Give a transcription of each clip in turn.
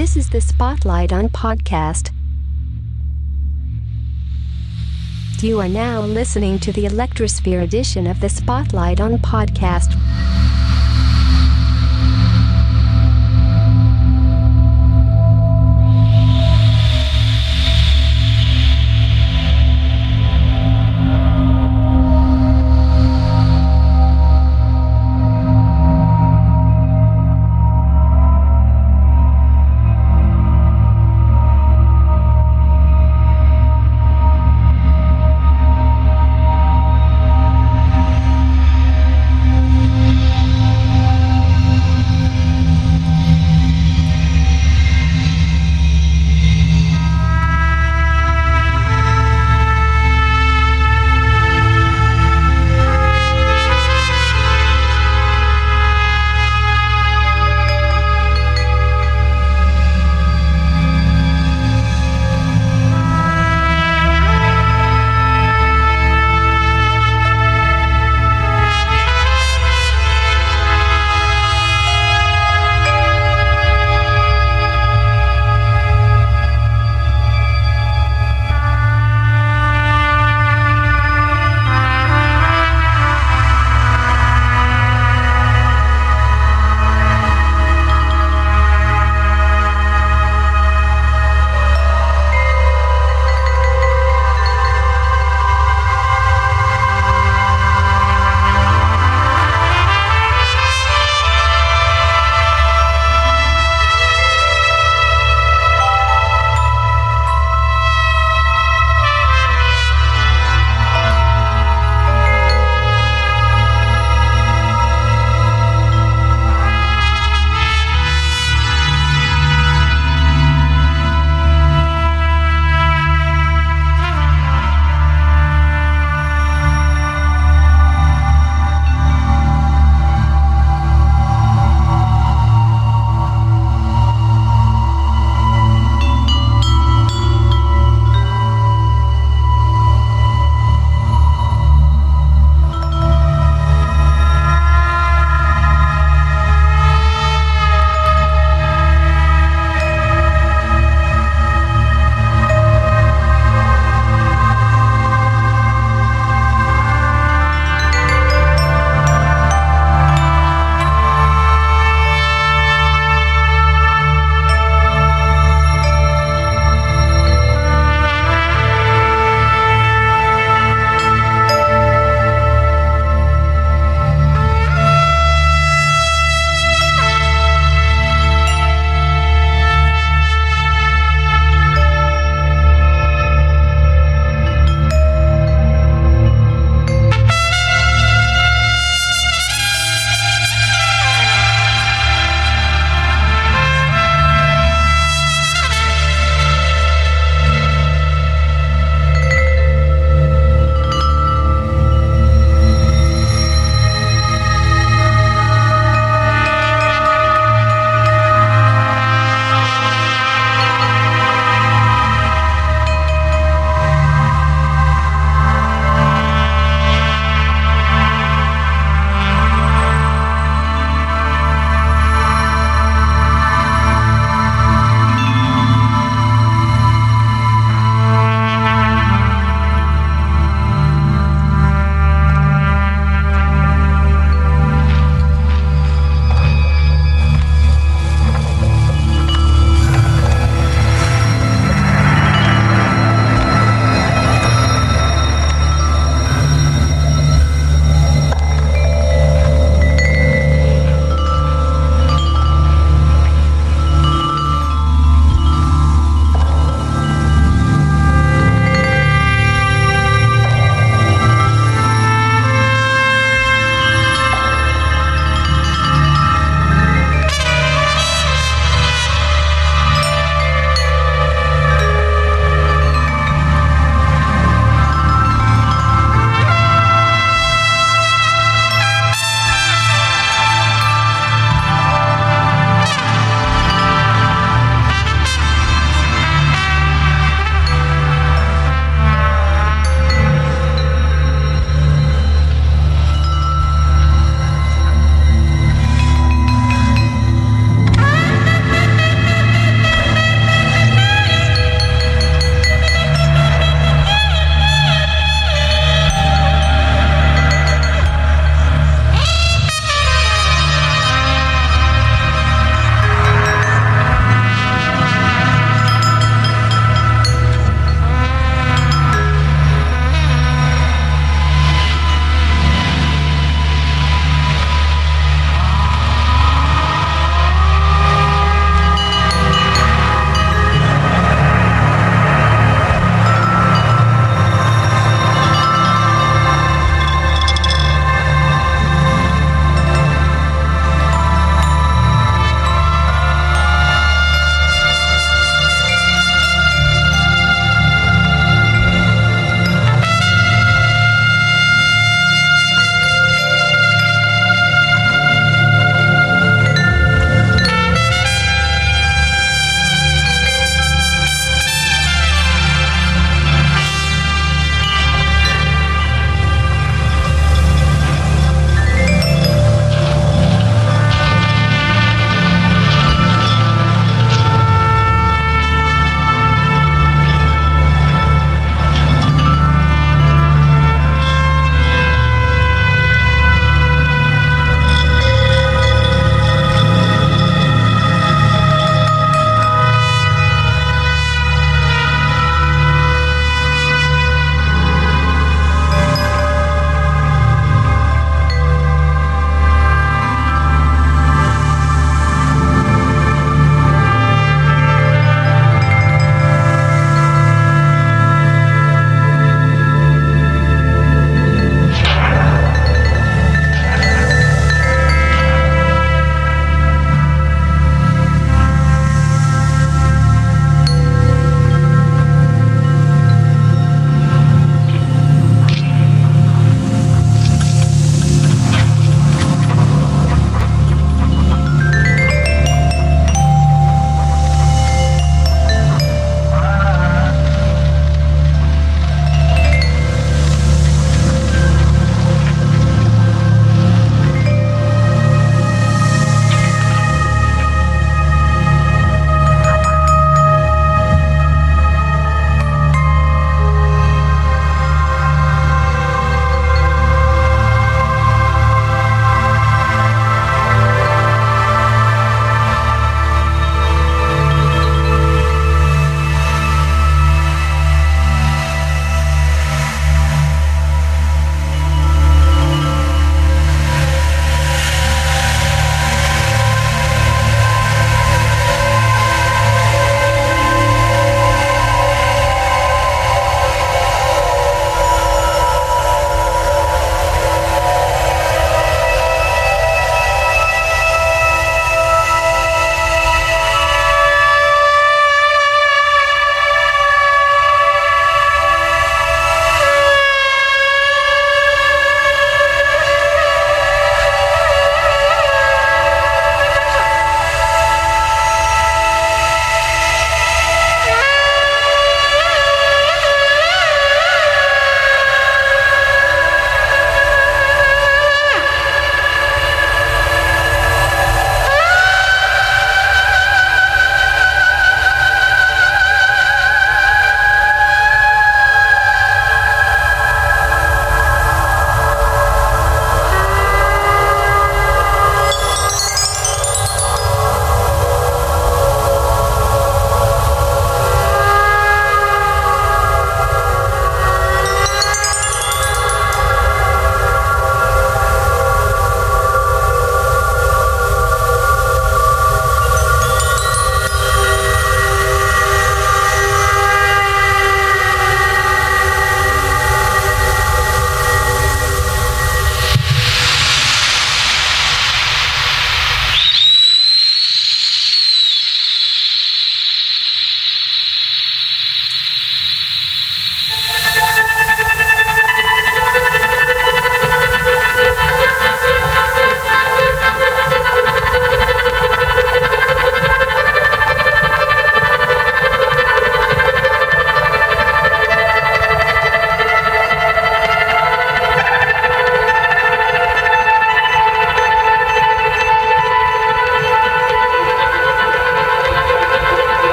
This is the Spotlight on Podcast. You are now listening to the Electrosphere edition of the Spotlight on Podcast.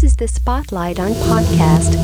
This is the Spotlight on podcast.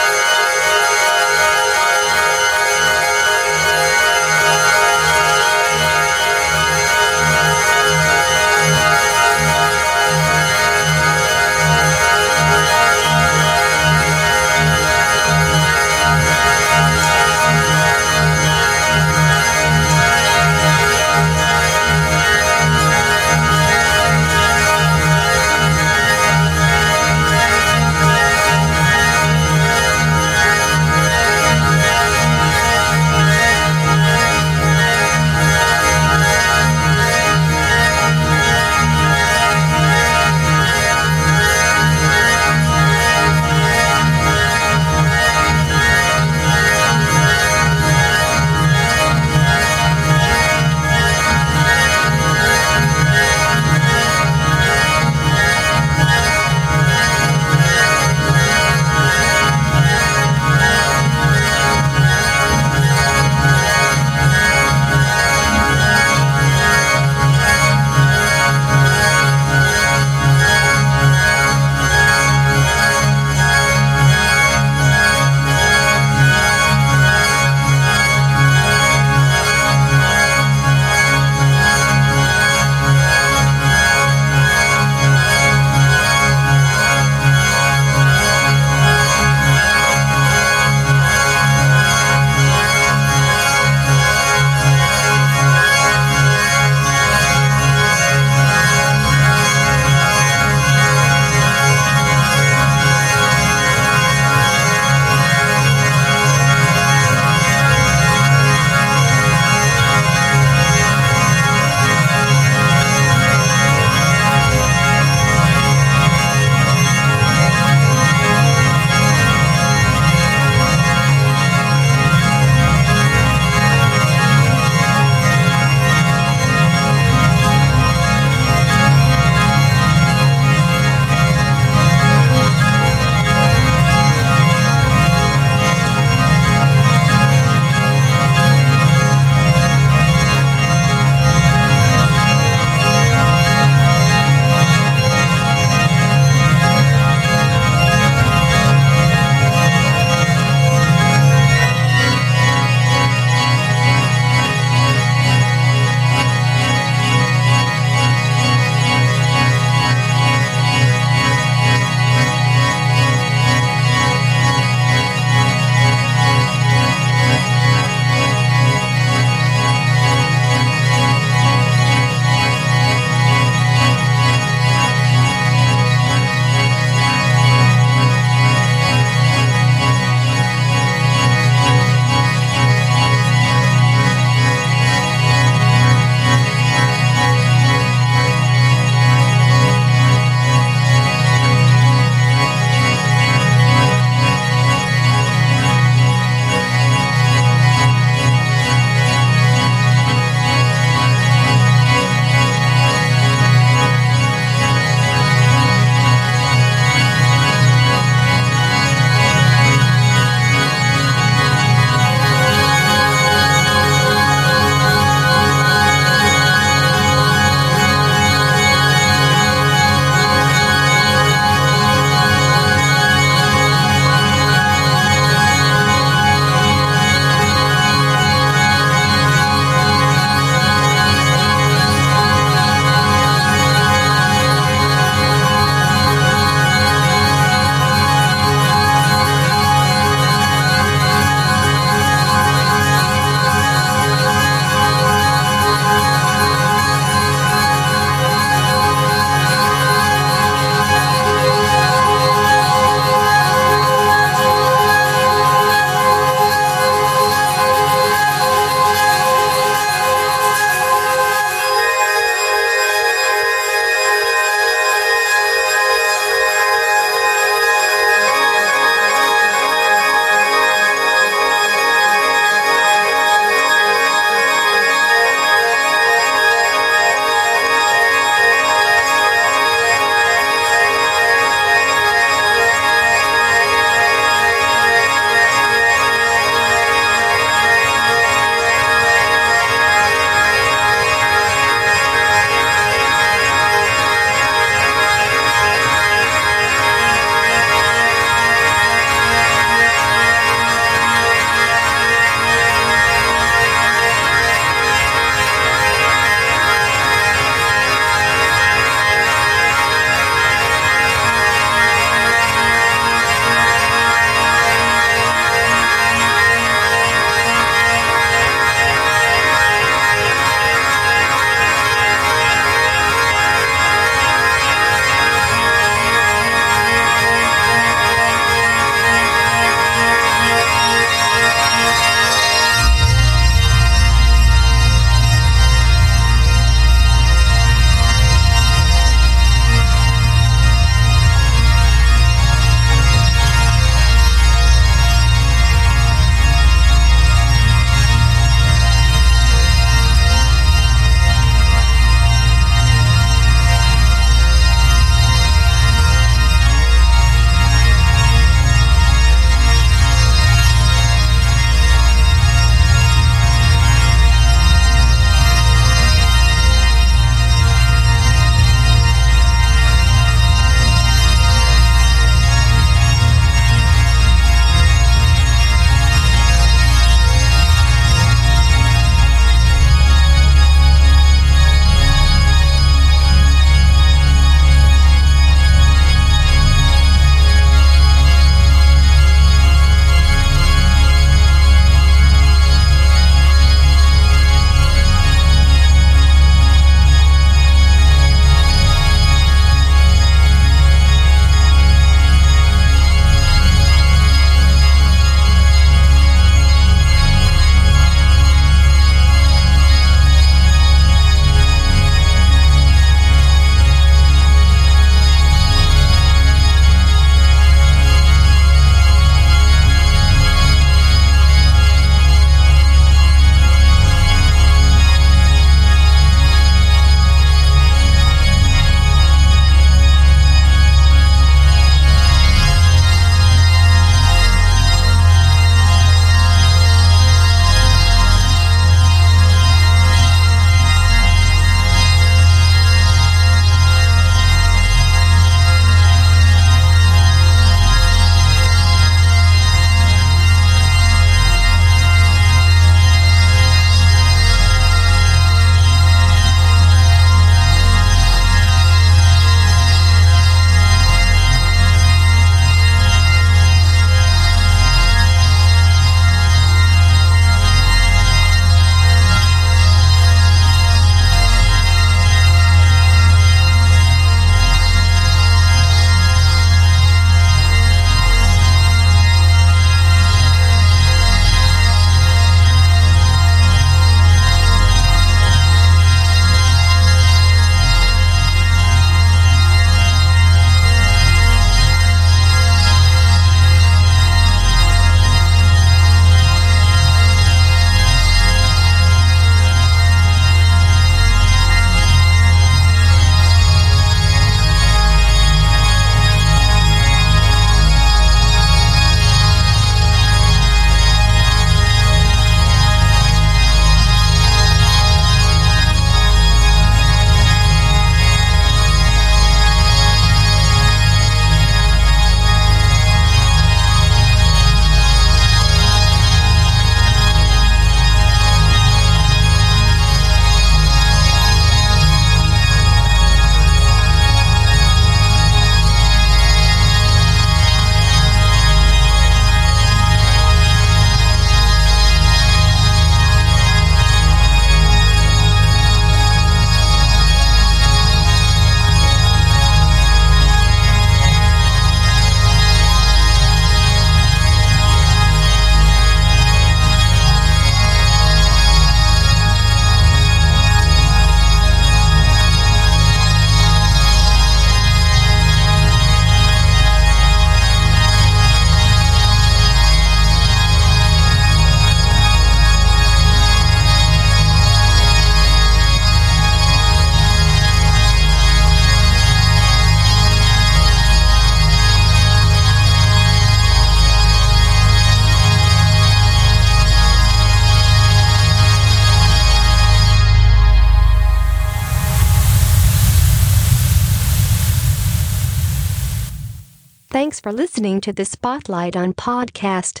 For listening to the Spotlight on podcast.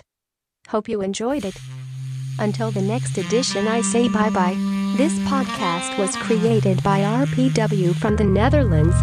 Hope you enjoyed it. Until the next edition, I say bye bye. This podcast was created by RPW from the Netherlands.